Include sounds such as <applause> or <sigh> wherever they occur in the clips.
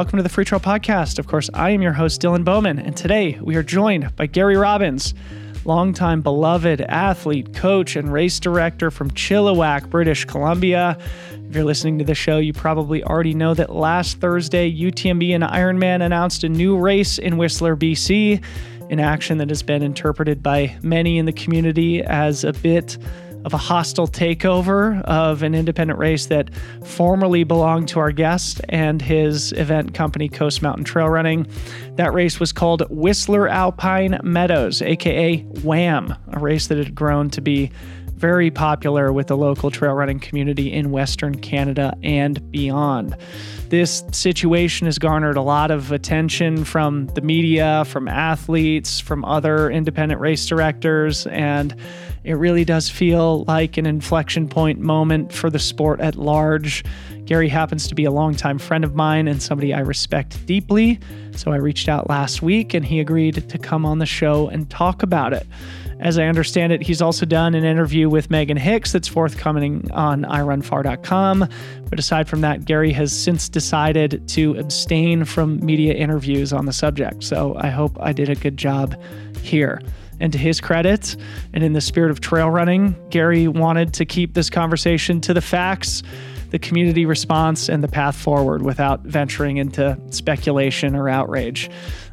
Welcome to the Freetrail Podcast. Of course, I am your host, Dylan Bowman, and today we are joined by Gary Robbins, longtime beloved athlete, coach, and race director from Chilliwack, British Columbia. If you're listening to the show, you probably already know that last Thursday, UTMB and Ironman announced a new race in Whistler, BC, an action that has been interpreted by many in the community as a bit of a hostile takeover of an independent race that formerly belonged to our guest and his event company, Coast Mountain Trail Running. That race was called Whistler Alpine Meadows, aka WAM, a race that had grown to be very popular with the local trail running community in Western Canada and beyond. This situation has garnered a lot of attention from the media, from athletes, from other independent race directors, and it really does feel like an inflection point moment for the sport at large. Gary happens to be a longtime friend of mine and somebody I respect deeply. So I reached out last week and he agreed to come on the show and talk about it. As I understand it, he's also done an interview with Meghan Hicks that's forthcoming on irunfar.com. But aside from that, Gary has since decided to abstain from media interviews on the subject. So I hope I did a good job here. And to his credit, and in the spirit of trail running, Gary wanted to keep this conversation to the facts, the community response, and the path forward without venturing into speculation or outrage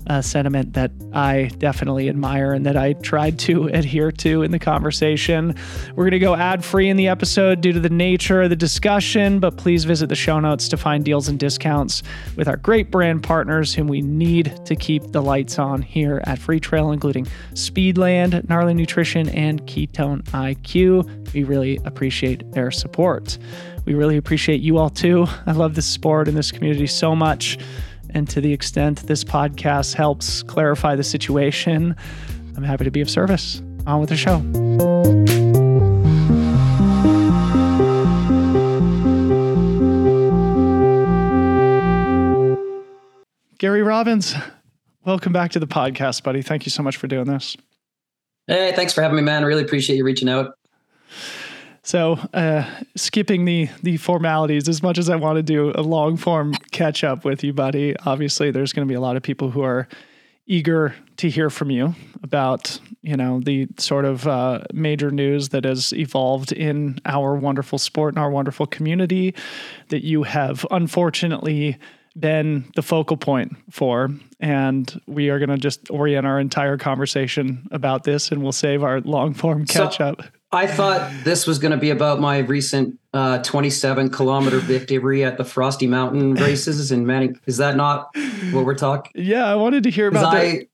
a sentiment that I definitely admire and that I tried to <laughs> adhere to in the conversation. We're going to go ad free in the episode due to the nature of the discussion, but please visit the show notes to find deals and discounts with our great brand partners whom we need to keep the lights on here at Freetrail, including Speedland, Gnarly Nutrition, and Ketone IQ. We really appreciate their support. We really appreciate you all too. I love this sport and this community so much. And to the extent this podcast helps clarify the situation, I'm happy to be of service. On with the show. Gary Robbins, welcome back to the podcast, buddy. Thank you so much for doing this. Hey, thanks for having me, man. I really appreciate you reaching out. So, uh, skipping the the formalities, as much as I want to do a long form catch up with you, buddy. Obviously, there's going to be a lot of people who are eager to hear from you about you know the sort of uh, major news that has evolved in our wonderful sport and our wonderful community that you have unfortunately been the focal point for. And we are going to just orient our entire conversation about this and we'll save our long form catch up. I thought this was going to be about my recent uh, 27 kilometer victory at the Frosty Mountain <laughs> races in Manning. Is that not what we're talking? Yeah, I wanted to hear about that. I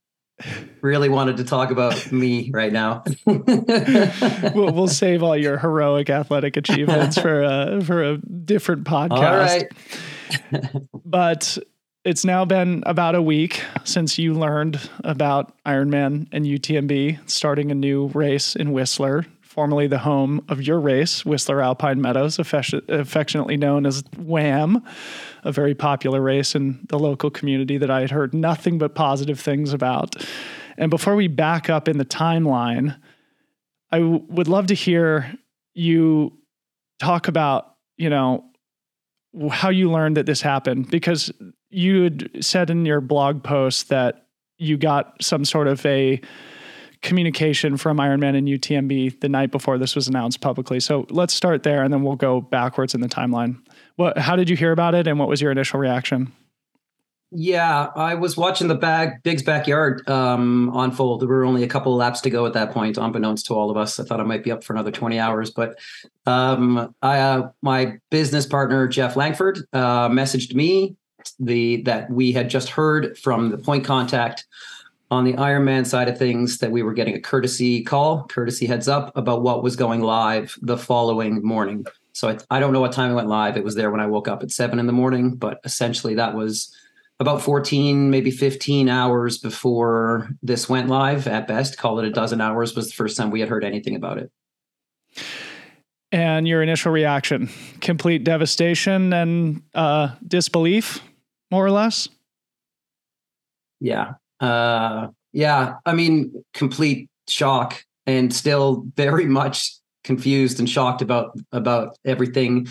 really wanted to talk about me right now. <laughs> we'll, we'll, save all your heroic athletic achievements for a, for a different podcast. All right. <laughs> but it's now been about a week since you learned about Ironman and UTMB starting a new race in Whistler formerly the home of your race, Whistler Alpine Meadows, affectionately known as WAM, a very popular race in the local community that I had heard nothing but positive things about. And before we back up in the timeline, I w- would love to hear you talk about, you know, how you learned that this happened because you had said in your blog post that you got some sort of a communication from Ironman and UTMB the night before this was announced publicly. So let's start there, and then we'll go backwards in the timeline. What? How did you hear about it, and what was your initial reaction? Yeah, I was watching the bag Big's backyard um, unfold. There were only a couple laps to go at that point, unbeknownst to all of us. I thought I might be up for another twenty hours, but um, I, uh, my business partner Jeff Langford uh, messaged me the that we had just heard from the point contact on the Ironman side of things that we were getting a courtesy call, courtesy heads up about what was going live the following morning. So I, I don't know what time it went live. It was there when I woke up at seven in the morning, but essentially that was about 14, maybe 15 hours before this went live at best. Call it a dozen hours was the first time we had heard anything about it. And your initial reaction, complete devastation and uh, disbelief, more or less? Yeah, uh, yeah, I mean, complete shock and still very much confused and shocked about about everything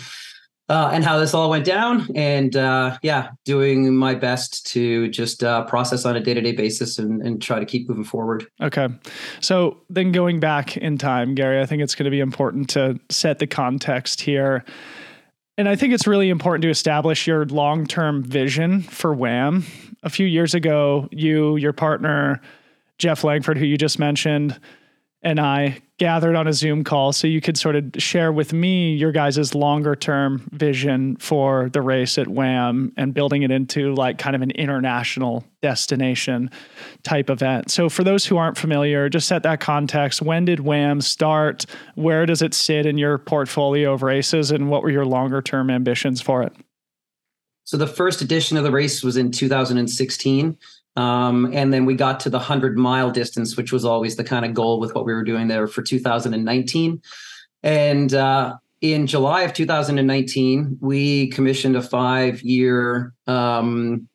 uh, and how this all went down. And uh, yeah, doing my best to just uh, process on a day to day basis and, and try to keep moving forward. Okay. So then going back in time, Gary, I think it's going to be important to set the context here. And I think it's really important to establish your long term vision for WAM. A few years ago, you, your partner, Jeff Langford, who you just mentioned, and I gathered on a Zoom call so you could sort of share with me your guys' longer term vision for the race at WAM and building it into like kind of an international destination type event. So, for those who aren't familiar, just set that context. When did WAM start? Where does it sit in your portfolio of races? And what were your longer term ambitions for it? So, the first edition of the race was in 2016. Um, and then we got to the 100 mile distance, which was always the kind of goal with what we were doing there for 2019. And uh, in July of 2019, we commissioned a five year, um,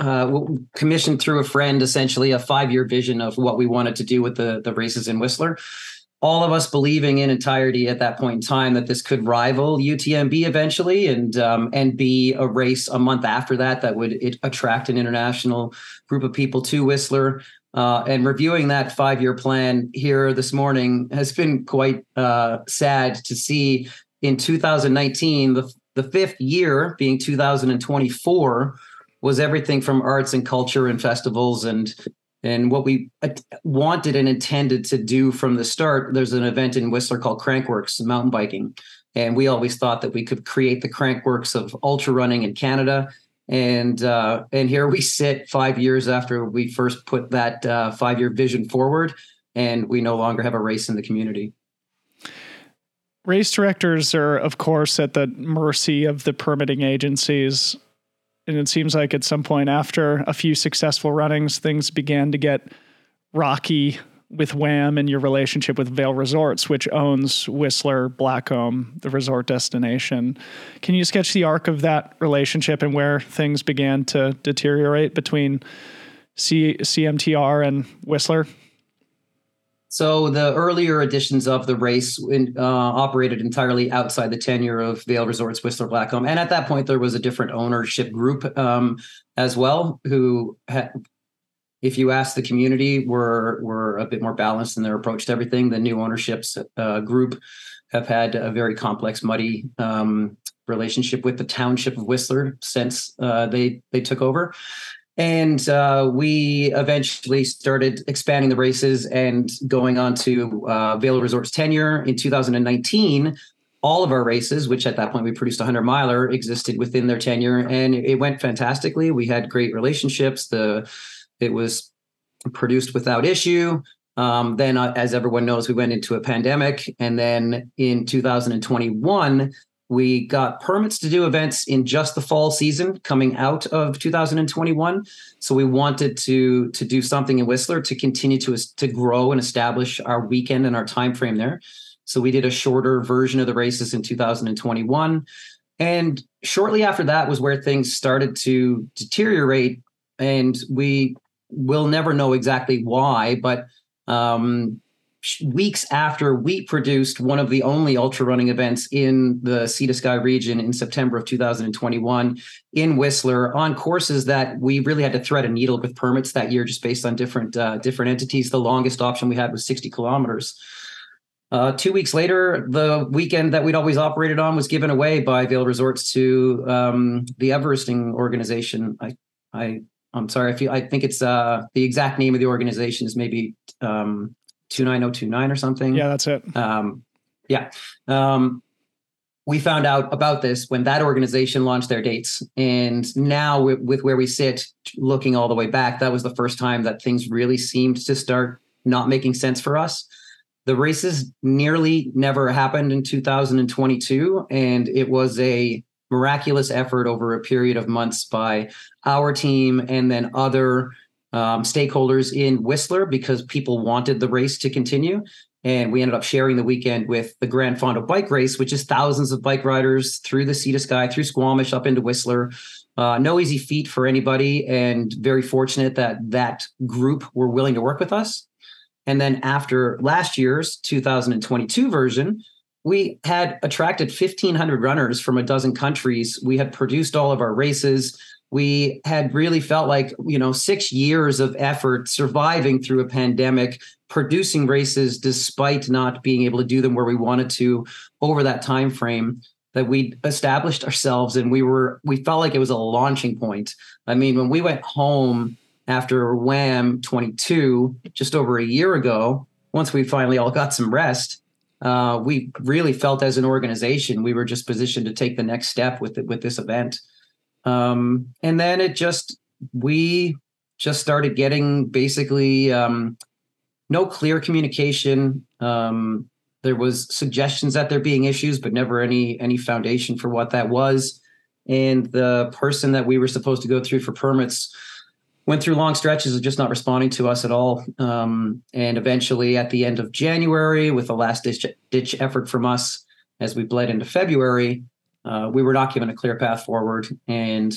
uh, commissioned through a friend, essentially a five year vision of what we wanted to do with the, the races in Whistler all of us believing in entirety at that point in time that this could rival UTMB eventually and um, and be a race a month after that that would attract an international group of people to Whistler. Uh, and reviewing that five year plan here this morning has been quite uh, sad to see. In 2019, the the fifth year being 2024 was everything from arts and culture and festivals and and what we wanted and intended to do from the start, there's an event in Whistler called Crankworx Mountain Biking. And we always thought that we could create the Crankworx of ultra running in Canada. And uh, and here we sit five years after we first put that uh, five year vision forward, and we no longer have a race in the community. Race directors are, of course, at the mercy of the permitting agencies and it seems like at some point after a few successful runnings, things began to get rocky with WAM and your relationship with Vail Resorts, which owns Whistler Blackcomb, the resort destination. Can you sketch the arc of that relationship and where things began to deteriorate between C- CMTR and Whistler? So the earlier editions of the race in, uh, operated entirely outside the tenure of Vail Resorts Whistler Blackcomb, and at that point there was a different ownership group um, as well, who, had, if you ask the community, were were a bit more balanced in their approach to everything. The new ownerships uh, group have had a very complex, muddy um, relationship with the township of Whistler since uh, they they took over. And uh, we eventually started expanding the races and going on to uh, Vail Resorts tenure in 2019. All of our races, which at that point we produced a 100 miler, existed within their tenure, and it went fantastically. We had great relationships. The it was produced without issue. Um, then, uh, as everyone knows, we went into a pandemic, and then in 2021, we got permits to do events in just the fall season coming out of 2021. So we wanted to to do something in Whistler to continue to to grow and establish our weekend and our time frame there. So we did a shorter version of the races in 2021. And shortly after that was where things started to deteriorate. And we will never know exactly why, but um, weeks after we produced one of the only ultra running events in the Sea to Sky region in September of 2021 in Whistler on courses that we really had to thread a needle with permits that year, just based on different uh, different entities. The longest option we had was 60 kilometers. Uh, two weeks later, the weekend that we'd always operated on was given away by Vail Resorts to um, the Everesting organization. I, I, I'm sorry. I feel. I think it's uh, the exact name of the organization is maybe um, 29029 or something. Yeah, that's it. Um, yeah. Um, we found out about this when that organization launched their dates. And now, with, with, where we sit, looking all the way back, that was the first time that things really seemed to start not making sense for us. The races nearly never happened in 2022. And it was a miraculous effort over a period of months by our team and then other um, stakeholders in Whistler because people wanted the race to continue. And we ended up sharing the weekend with the Gran Fondo Bike Race, which is thousands of bike riders through the Sea to Sky, through Squamish, up into Whistler. Uh, no easy feat for anybody, and very fortunate that that group were willing to work with us. And then after last year's 2022 version, we had attracted 1,500 runners from a dozen countries. We had produced all of our races. We had really felt like, you know, six years of effort surviving through a pandemic, producing races despite not being able to do them where we wanted to over that time frame that we established ourselves and we were we felt like it was a launching point. I mean, when we went home after WAM 22 just over a year ago, once we finally all got some rest, uh, we really felt as an organization we were just positioned to take the next step with it, with this event. Um, and then it just we just started getting basically um, no clear communication. Um, there was suggestions that there being issues, but never any any foundation for what that was. And the person that we were supposed to go through for permits went through long stretches of just not responding to us at all. Um, and eventually, at the end of January, with the last ditch, ditch effort from us as we bled into February, uh, we were not given a clear path forward. And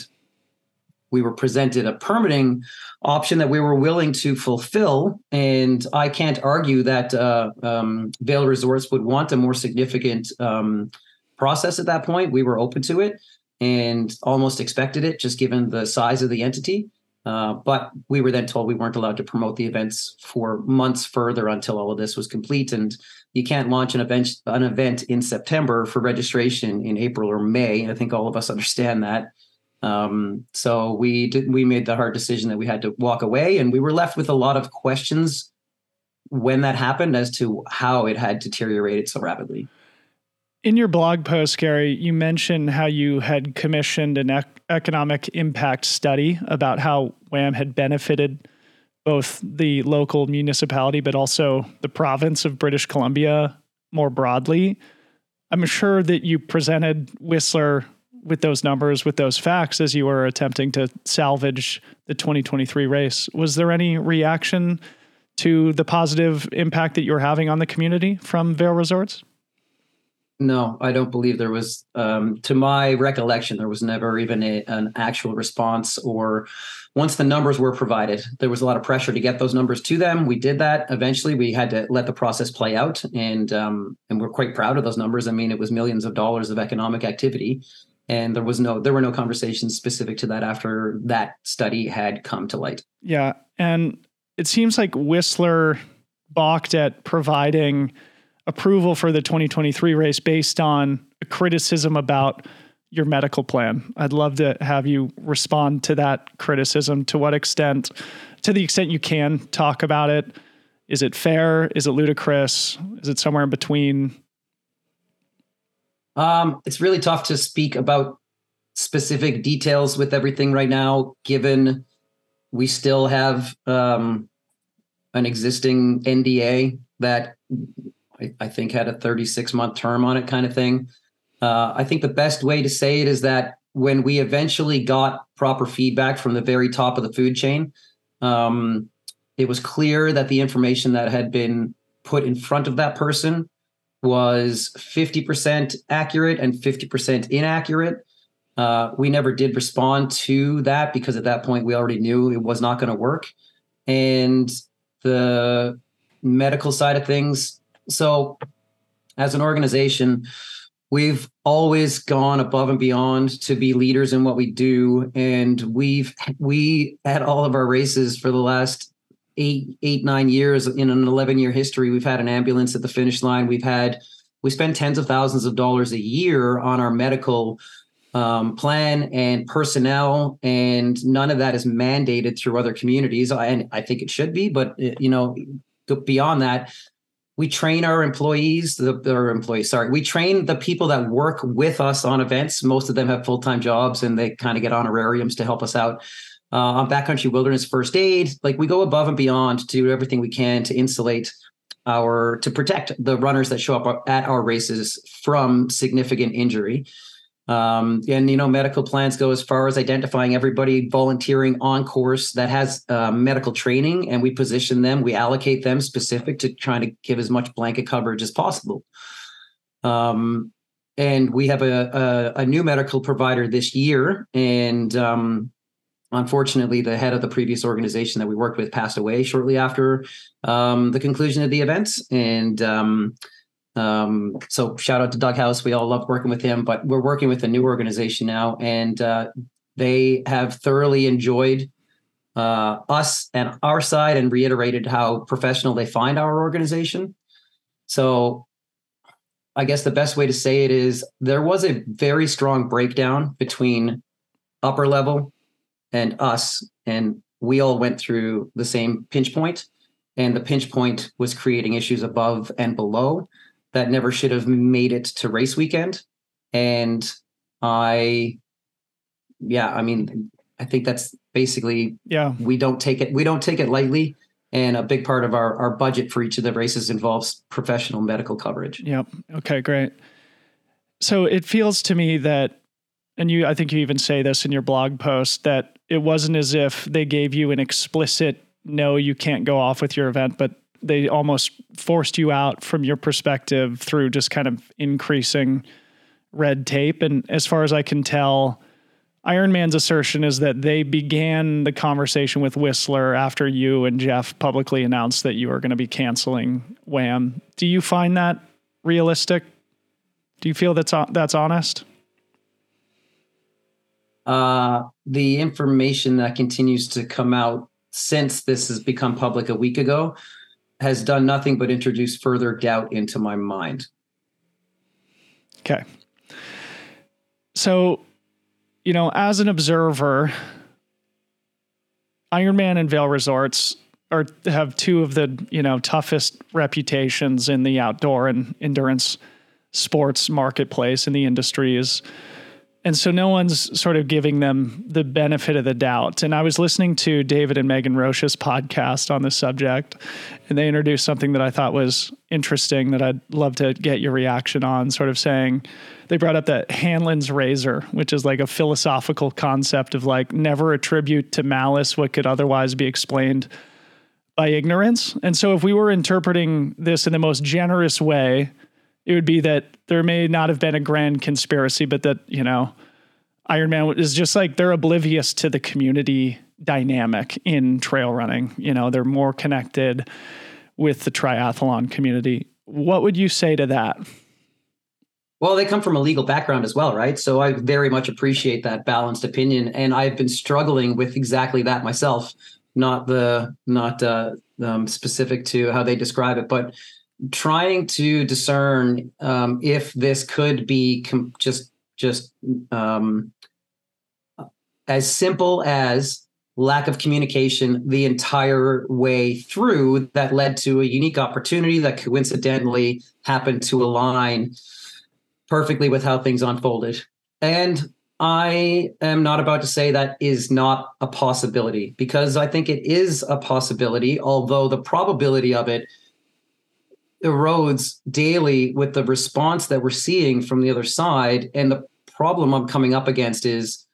we were presented a permitting option that we were willing to fulfill. And I can't argue that uh, um, Resorts would want a more significant um, process at that point. We were open to it and almost expected it, just given the size of the entity. Uh, but we were then told we weren't allowed to promote the events for months further until all of this was complete. And you can't launch an event an event in September for registration in April or May. I think all of us understand that. Um, so we did we made the hard decision that we had to walk away, and we were left with a lot of questions when that happened as to how it had deteriorated so rapidly. In your blog post, Gary, you mentioned how you had commissioned an economic impact study about how WAM had benefited both the local municipality but also the province of British Columbia more broadly. I'm sure that you presented Whistler with those numbers, with those facts, as you were attempting to salvage the 2023 race. Was there any reaction to the positive impact that you're having on the community from Vail Resorts? No, I don't believe there was. Um, to my recollection, there was never even a, an actual response. Or once the numbers were provided, there was a lot of pressure to get those numbers to them. We did that. Eventually, we had to let the process play out, and um, and we're quite proud of those numbers. I mean, it was millions of dollars of economic activity, and there was no there were no conversations specific to that after that study had come to light. Yeah, and it seems like Whistler balked at providing approval for the 2023 race based on a criticism about your medical plan. I'd love to have you respond to that criticism. To what extent, to the extent you can talk about it, is it fair? Is it ludicrous? Is it somewhere in between? Um, it's really tough to speak about specific details with everything right now, given we still have um, an existing NDA that I, I think had a 36 month term on it, kind of thing. Uh, I think the best way to say it is that when we eventually got proper feedback from the very top of the food chain, um, it was clear that the information that had been put in front of that person was 50% accurate and 50% inaccurate. Uh, we never did respond to that because at that point we already knew it was not going to work. And the medical side of things, so, as an organization, we've always gone above and beyond to be leaders in what we do, and we've we at all of our races for the last eight eight nine years in an 11 year history we've had an ambulance at the finish line we've had we spend tens of thousands of dollars a year on our medical um, plan and personnel, and none of that is mandated through other communities. And I think it should be, but you know, beyond that, we train our employees the our employees sorry. We train the people that work with us on events. Most of them have full-time jobs and they kind of get honorariums to help us out. Uh, on backcountry wilderness first aid like we go above and beyond to do everything we can to insulate our to protect the runners that show up at our races from significant injury um, and you know, medical plans go as far as identifying everybody volunteering on course that has uh, medical training, and we position them, we allocate them specific to trying to give as much blanket coverage as possible. Um, and we have a, a, a new medical provider this year, and um, unfortunately, the head of the previous organization that we worked with passed away shortly after um, the conclusion of the events, and um, so shout out to Doug House. We all loved working with him, but we're working with a new organization now, and uh, they have thoroughly enjoyed uh, us and our side, and reiterated how professional they find our organization. So, I guess the best way to say it is there was a very strong breakdown between upper level and us, and we all went through the same pinch point, and the pinch point was creating issues above and below that never should have made it to race weekend. And I, yeah, I mean, I think that's basically yeah. We don't take it we don't take it lightly, and a big part of our our budget for each of the races involves professional medical coverage. Yep. Okay. Great. So it feels to me that, and you, I think you even say this in your blog post that it wasn't as if they gave you an explicit no, you can't go off with your event, but they almost forced you out from your perspective through just kind of increasing red tape. And as far as I can tell, Ironman's assertion is that they began the conversation with Whistler after you and Jeff publicly announced that you are going to be canceling WAM. Do you find that realistic? Do you feel that's that's honest? Uh, the information that continues to come out since this has become public a week ago has done nothing but introduce further doubt into my mind. Okay. So, you know, as an observer, Ironman and Vail Resorts are have two of the, you know, toughest reputations in the outdoor and endurance sports marketplace in the industry is and so no one's sort of giving them the benefit of the doubt. And I was listening to David and Megan Roche's podcast on this subject, and they introduced something that I thought was interesting that I'd love to get your reaction on, sort of saying they brought up that Hanlon's razor, which is like a philosophical concept of like never attribute to malice what could otherwise be explained by ignorance. And so if we were interpreting this in the most generous way, it would be that there may not have been a grand conspiracy, but that, you know, Ironman is just like they're oblivious to the community dynamic in trail running. You know, they're more connected with the triathlon community. What would you say to that? Well, they come from a legal background as well, right? So I very much appreciate that balanced opinion, and I've been struggling with exactly that myself. Not the not uh, um, specific to how they describe it, but trying to discern um, if this could be com- just just um, as simple as lack of communication the entire way through that led to a unique opportunity that coincidentally happened to align perfectly with how things unfolded. And I am not about to say that is not a possibility because I think it is a possibility, although the probability of it erodes daily with the response that we're seeing from the other side. And the problem I'm coming up against is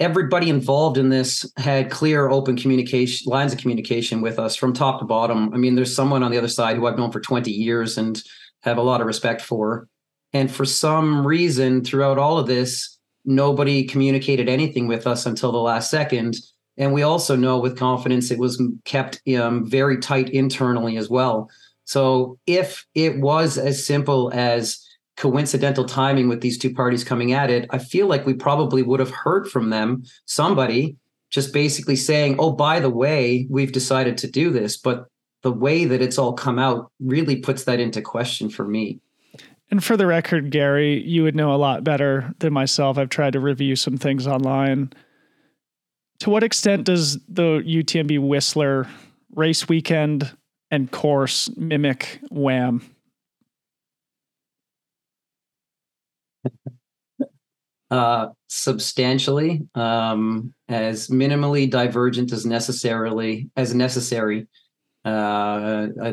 everybody involved in this had clear, open communication lines of communication with us from top to bottom. I mean, there's someone on the other side who I've known for 20 years and have a lot of respect for. And for some reason, throughout all of this, nobody communicated anything with us until the last second. And we also know with confidence it was kept um, very tight internally as well. So if it was as simple as coincidental timing with these two parties coming at it, I feel like we probably would have heard from them, somebody just basically saying, oh, by the way, we've decided to do this. But the way that it's all come out really puts that into question for me. And for the record, Gary, you would know a lot better than myself. I've tried to review some things online. To what extent does the UTMB Whistler race weekend and course mimic WAM. <laughs> Uh, substantially, um, as minimally divergent as necessarily as necessary. Uh, uh,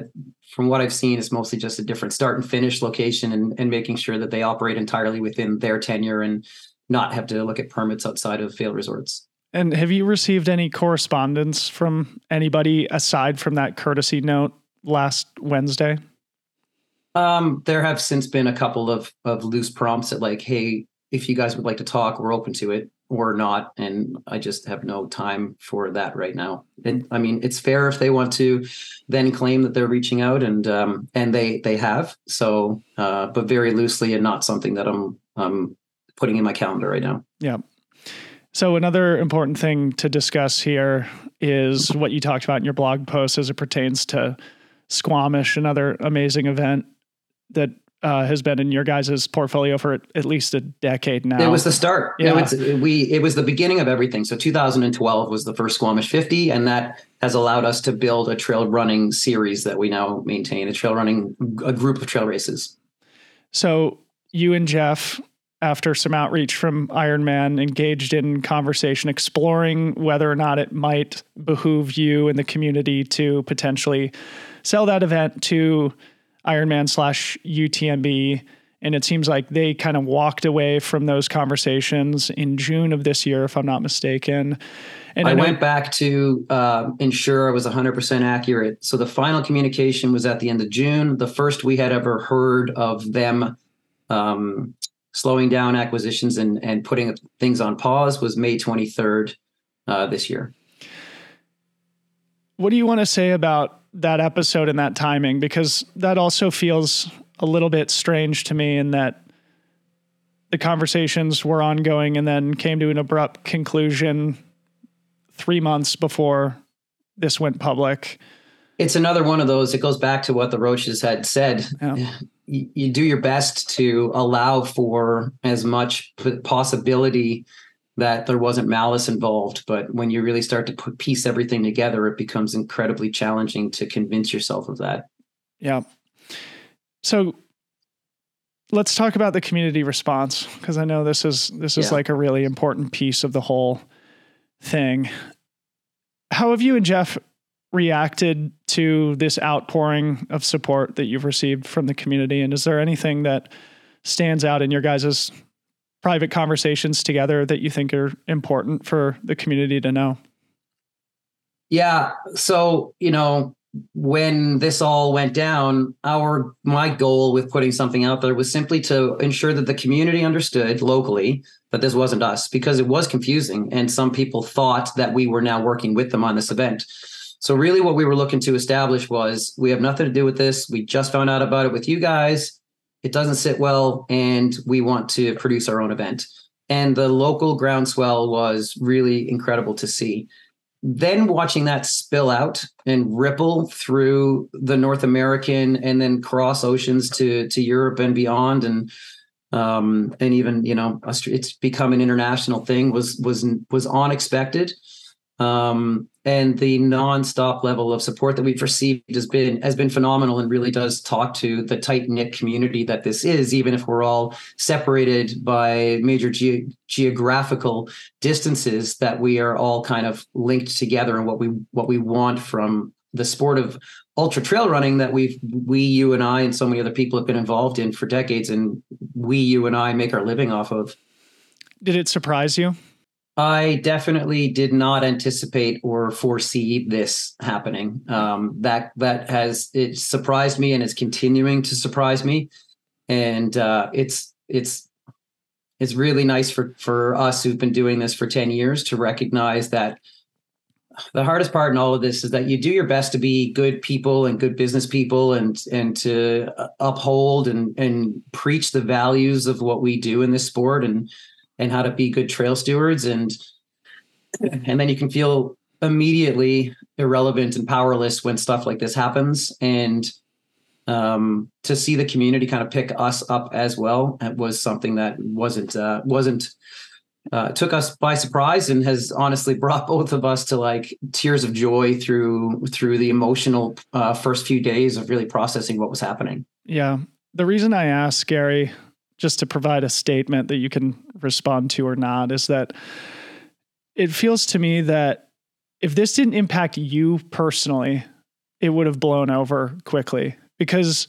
from what I've seen, it's mostly just a different start and finish location, and, and making sure that they operate entirely within their tenure and not have to look at permits outside of Vail Resorts. And have you received any correspondence from anybody aside from that courtesy note last Wednesday? Um, there have since been a couple of of loose prompts that like, hey, if you guys would like to talk, we're open to it. or not. And I just have no time for that right now. And I mean, it's fair if they want to then claim that they're reaching out and um, and they they have. So, uh, but very loosely and not something that I'm um, putting in my calendar right now. Yeah. So another important thing to discuss here is what you talked about in your blog post as it pertains to Squamish, another amazing event that uh, has been in your guys' portfolio for at least a decade now. It was the start. Yeah. It, we, it was the beginning of everything. So 2012 was the first Squamish 50, and that has allowed us to build a trail running series that we now maintain, a trail running, a group of trail races. So you and Jeff after some outreach from Ironman, engaged in conversation, exploring whether or not it might behoove you and the community to potentially sell that event to Ironman slash UTMB. And it seems like they kind of walked away from those conversations in June of this year, if I'm not mistaken. And I, I went back to uh, ensure I was 100% accurate. So the final communication was at the end of June. The first we had ever heard of them um, slowing down acquisitions and and putting things on pause was May 23rd uh, this year. What do you want to say about that episode and that timing? Because that also feels a little bit strange to me in that the conversations were ongoing and then came to an abrupt conclusion three months before this went public. It's another one of those. It goes back to what the Roaches had said. Yeah <laughs> you, do your best to allow for as much possibility that there wasn't malice involved. But when you really start to put piece everything together, it becomes incredibly challenging to convince yourself of that. Yeah. So let's talk about the community response because I know this is this is yeah. like a really important piece of the whole thing. How have you and Jeff reacted to this outpouring of support that you've received from the community? And is there anything that stands out in your guys' private conversations together that you think are important for the community to know? Yeah. So, you know, when this all went down, our my goal with putting something out there was simply to ensure that the community understood locally that this wasn't us because it was confusing and some people thought that we were now working with them on this event. So really what we were looking to establish was we have nothing to do with this. We just found out about it with you guys. It doesn't sit well and we want to produce our own event. And the local groundswell was really incredible to see. Then watching that spill out and ripple through the North American and then cross oceans to to Europe and beyond and um, and even you know it's become an international thing was was was unexpected um, and the nonstop level of support that we've received has been has been phenomenal and really does talk to the tight knit community that this is, even if we're all separated by major ge- geographical distances. That we are all kind of linked together and what we what we want from the sport of ultra trail running that we've we you and I and so many other people have been involved in for decades, and we you and I make our living off of. Did it surprise you? I definitely did not anticipate or foresee this happening. Um, that that has it surprised me and is continuing to surprise me, and uh, it's it's it's really nice for for us who've been doing this for ten years to recognize that the hardest part in all of this is that you do your best to be good people and good business people and and to uphold and and preach the values of what we do in this sport and and how to be good trail stewards. And and then you can feel immediately irrelevant and powerless when stuff like this happens. And um, to see the community kind of pick us up as well was something that wasn't uh, wasn't uh, took us by surprise and has honestly brought <laughs> both of us to like tears of joy through through the emotional uh, first few days of really processing what was happening. Yeah, the reason I asked Gary just to provide a statement that you can respond to or not is that it feels to me that if this didn't impact you personally, it would have blown over quickly because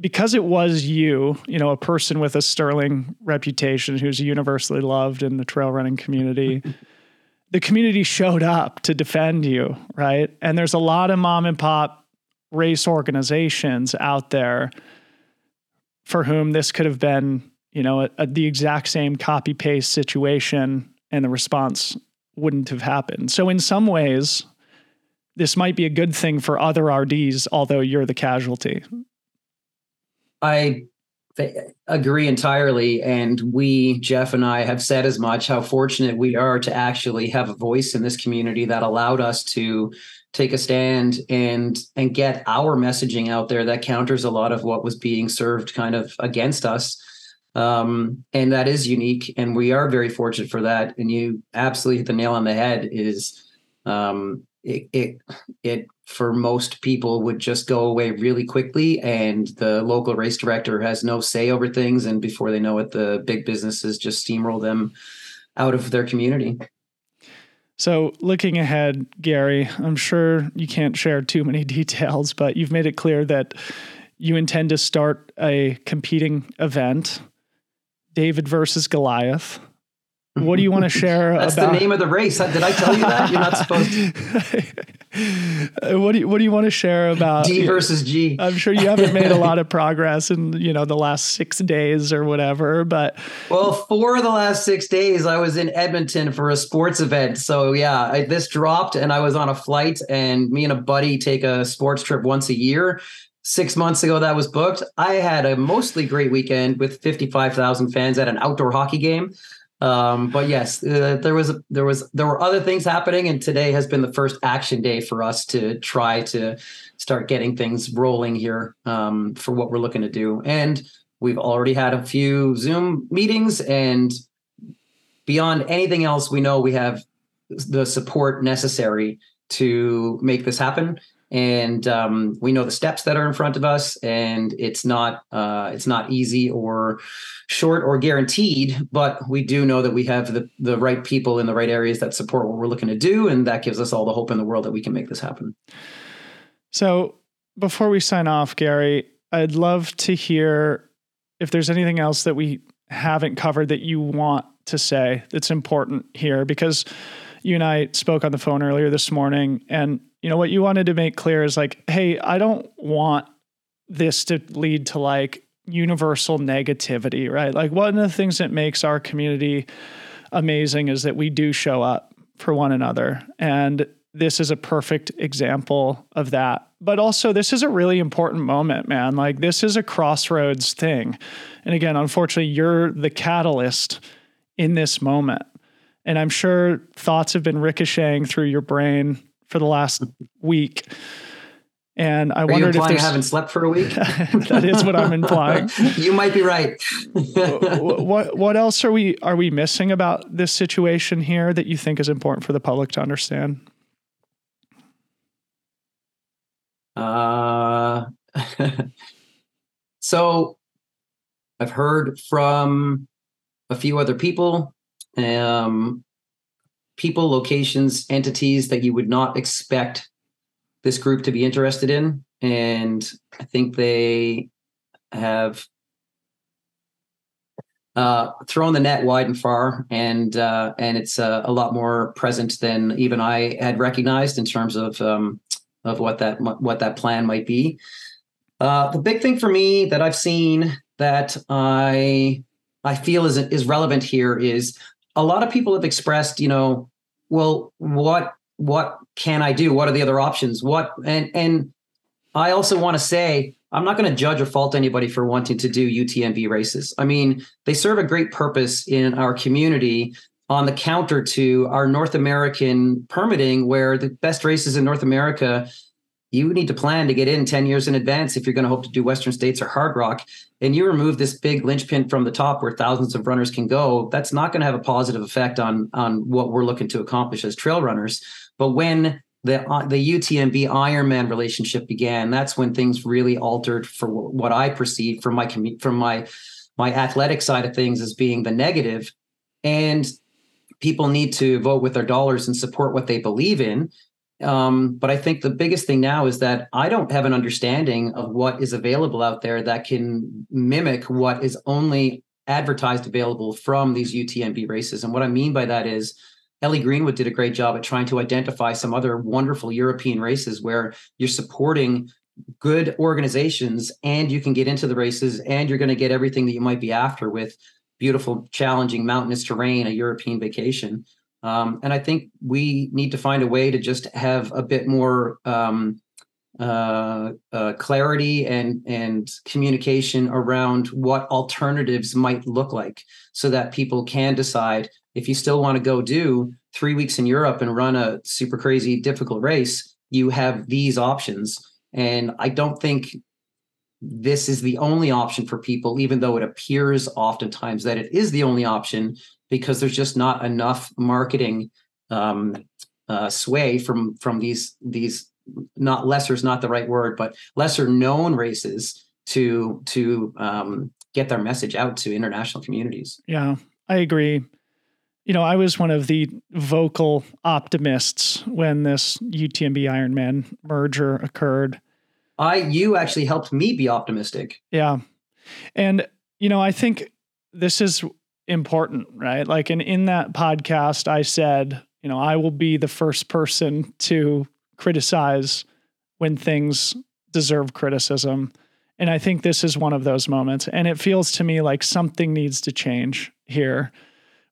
because it was you, you know, a person with a sterling reputation who's universally loved in the trail running community. <laughs> the community showed up to defend you, right? And there's a lot of mom and pop race organizations out there for whom this could have been, you know, a, a, the exact same copy paste situation and the response wouldn't have happened. So in some ways, this might be a good thing for other RDs, although you're the casualty. I agree entirely. And we, Jeff and I, have said as much how fortunate we are to actually have a voice in this community that allowed us to take a stand and and get our messaging out there that counters a lot of what was being served kind of against us. Um, and that is unique and we are very fortunate for that and you absolutely hit the nail on the head is um, it, it it for most people would just go away really quickly and the local race director has no say over things and before they know it the big businesses just steamroll them out of their community so looking ahead gary i'm sure you can't share too many <laughs> details but you've made it clear that you intend to start a competing event david versus goliath what do you want to <laughs> share That's about the name of the race. Did I tell you that? You're not supposed to. <laughs> Uh, what do you what do you want to share about D versus G? I'm sure you haven't made a lot of progress in, you know, the last 6 days or whatever, but Well, for the last 6 days I was in Edmonton for a sports event. So yeah, I, this dropped and I was on a flight and me and a buddy take a sports trip once a year six months ago that was booked. I had a mostly great weekend with 55,000 fans at an outdoor hockey game. Um, but yes, uh, there was there was there were other things happening, and today has been the first action day for us to try to start getting things rolling here um, for what we're looking to do. And we've already had a few Zoom meetings, and beyond anything else, we know we have the support necessary to make this happen and um, we know the steps that are in front of us and it's not uh, it's not easy or short or guaranteed but we do know that we have the, the right people in the right areas that support what we're looking to do and that gives us all the hope in the world that we can make this happen. So before we sign off gary i'd love to hear if there's anything else that we haven't covered that you want to say that's important here because you and I spoke on the phone earlier this morning and you know what you wanted to make clear is like hey i don't want this to lead to like universal negativity right? Like one of the things that makes our community amazing is that we do show up for one another. And this is a perfect example of that. But also this is a really important moment man. Like this is a crossroads thing. And again unfortunately you're the catalyst in this moment. And i'm sure thoughts have been ricocheting through your brain for the last week. And I Are wondered you if I haven't slept for a week. <laughs> that is what I'm implying. <laughs> you might be right. what what else are we are we missing about this situation here that you think is important for the public to understand? Uh, <laughs> so I've heard from a few other people. Um, people, locations, entities that you would not expect this group to be interested in. And I think they have uh, thrown the net wide and far, and uh, and it's uh, a lot more present than even I had recognized in terms of um, of what that what that plan might be. Uh, the big thing for me that I've seen that I I feel is is relevant here is a lot of people have expressed, you know, well, what what can I do? What are the other options? What and and I also want to say I'm not going to judge or fault anybody for wanting to do UTMB races. I mean, they serve a great purpose in our community on the counter to our North American permitting, where the best races in North America you need to plan to get in 10 years in advance if you're going to hope to do Western States or Hardrock. And you remove this big linchpin from the top where thousands of runners can go, that's not going to have a positive effect on, on what we're looking to accomplish as trail runners. But when the uh, the UTMB Ironman relationship began, that's when things really altered for what I perceived from my from my my athletic side of things as being the negative. And people need to vote with their dollars and support what they believe in um, but I think the biggest thing now is that I don't have an understanding of what is available out there that can mimic what is only advertised available from these UTMB races. And what I mean by that is Ellie Greenwood did a great job at trying to identify some other wonderful European races where you're supporting good organizations and you can get into the races and you're going to get everything that you might be after with beautiful, challenging mountainous terrain, a European vacation. Um, and I think we need to find a way to just have a bit more um, uh, uh, clarity and and communication around what alternatives might look like, so that people can decide if you still want to go do three weeks in Europe and run a super crazy difficult race, you have these options. And I don't think this is the only option for people, even though it appears oftentimes that it is the only option because there's just not enough marketing um, uh, sway from from these these not lesser is not the right word, but lesser known races to to um, get their message out to international communities. Yeah, I agree. You know, I was one of the vocal optimists when this UTMB Ironman merger occurred. I you actually helped me be optimistic. Yeah. And you know, I think this is important, right? Like and in that podcast I said, you know, I will be the first person to criticize when things deserve criticism. And I think this is one of those moments. And it feels to me like something needs to change here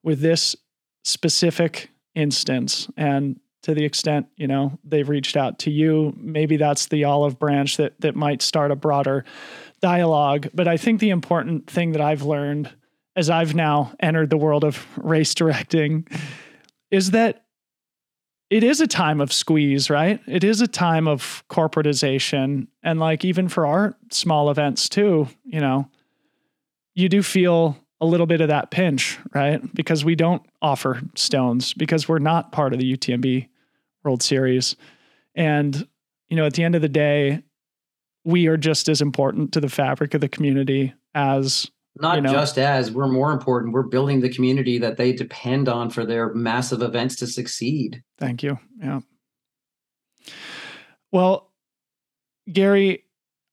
with this specific instance. And to the extent, you know, they've reached out to you, maybe that's the olive branch that that might start a broader dialogue. But I think the important thing that I've learned as I've now entered the world of race directing is that it is a time of squeeze, right? It is a time of corporatization. And like even for our small events too, you know, you do feel a little bit of that pinch, right? Because we don't offer stones because we're not part of the UTMB World Series. And, you know, at the end of the day, we are just as important to the fabric of the community as not you know, just as we're more important we're building the community that they depend on for their massive events to succeed. Thank you. Yeah. Well gary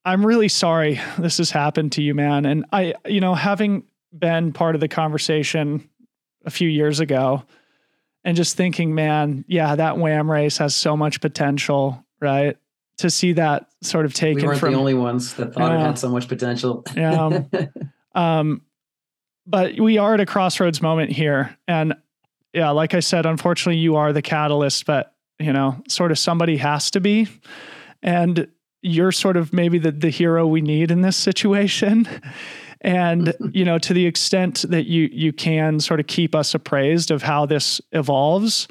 i'm really sorry this has happened to you man. And i you know having been part of the conversation a few years ago and just thinking man yeah that WAM race has so much potential right? To see that sort of taken we weren't from the only ones that thought it had so much potential. Yeah <laughs> um, Um, but we are at a crossroads moment here. And yeah, like I said, unfortunately, you are the catalyst, but you know, sort of somebody has to be. And you're sort of maybe the, the hero we need in this situation. <laughs> and you know, to the extent that you you can sort of keep us appraised of how this evolves,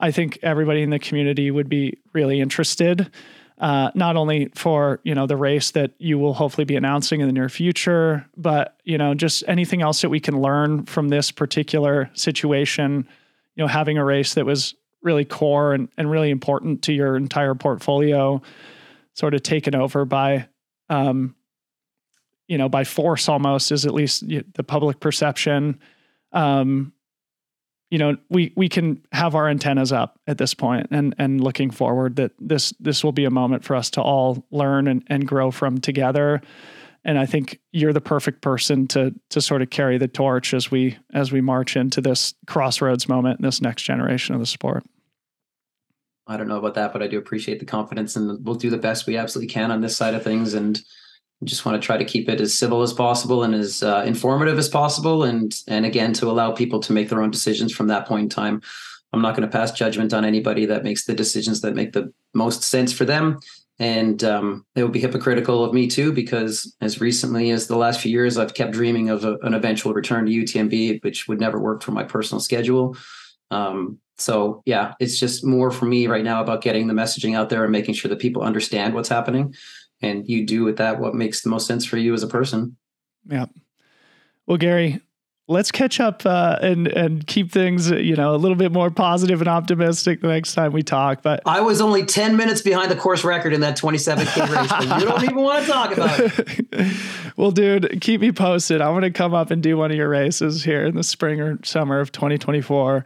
I think everybody in the community would be really interested uh, not only for you know the race that you will hopefully be announcing in the near future, but you know just anything else that we can learn from this particular situation. You know, having a race that was really core and, and really important to your entire portfolio, sort of taken over by, um, you know, by force almost is at least the public perception. Um, you know we we can have our antennas up at this point and and looking forward that this this will be a moment for us to all learn and, and grow from together. And i think you're the perfect person to to sort of carry the torch as we as we march into this crossroads moment in this next generation of the sport. I don't know about that but i do appreciate the confidence and we'll do the best we absolutely can on this side of things. And just want to try to keep it as civil as possible and as uh, informative as possible and and again to allow people to make their own decisions from that point in time. I'm not going to pass judgment on anybody that makes the decisions that make the most sense for them. And um, it would be hypocritical of me too because as recently as the last few years i've kept dreaming of a, an eventual return to utmb which would never work for my personal schedule. Um, so yeah it's just more for me right now about getting the messaging out there and making sure that people understand what's happening and you do with that what makes the most sense for you as a person. Yeah. Well, Gary, let's catch up uh, and and keep things you know a little bit more positive and optimistic the next time we talk. But I was only ten minutes behind the course record in that 27k race. You don't even want to talk about it. <laughs> well, dude, keep me posted. I want to come up and do one of your races here in the spring or summer of 2024.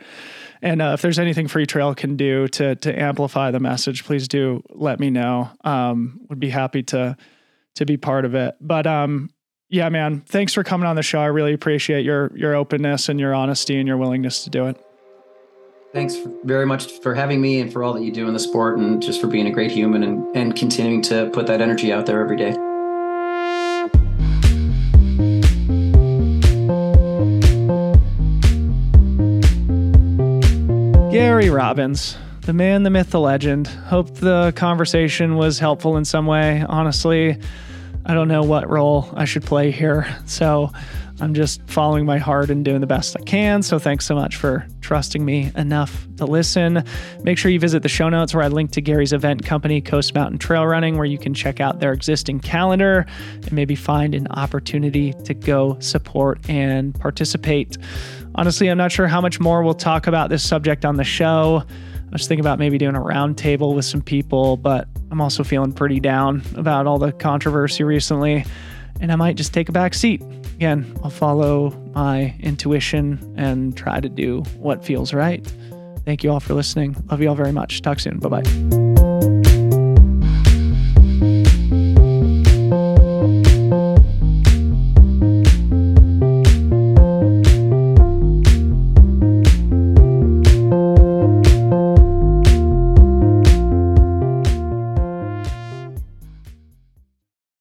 And uh, if there's anything Freetrail can do to to amplify the message, please do let me know. Um, would be happy to to be part of it. But um, yeah, man, thanks for coming on the show. I really appreciate your your openness and your honesty and your willingness to do it. Thanks very much for having me and for all that you do in the sport and just for being a great human and, and continuing to put that energy out there every day. Gary Robbins, the man, the myth, the legend. Hope the conversation was helpful in some way. Honestly, I don't know what role I should play here. So I'm just following my heart and doing the best I can. So thanks so much for trusting me enough to listen. Make sure you visit the show notes where I link to Gary's event company, Coast Mountain Trail Running, where you can check out their existing calendar and maybe find an opportunity to go support and participate. Honestly, I'm not sure how much more we'll talk about this subject on the show. I was thinking about maybe doing a roundtable with some people, but I'm also feeling pretty down about all the controversy recently, and I might just take a back seat. Again, I'll follow my intuition and try to do what feels right. Thank you all for listening. Love you all very much. Talk soon. Bye bye.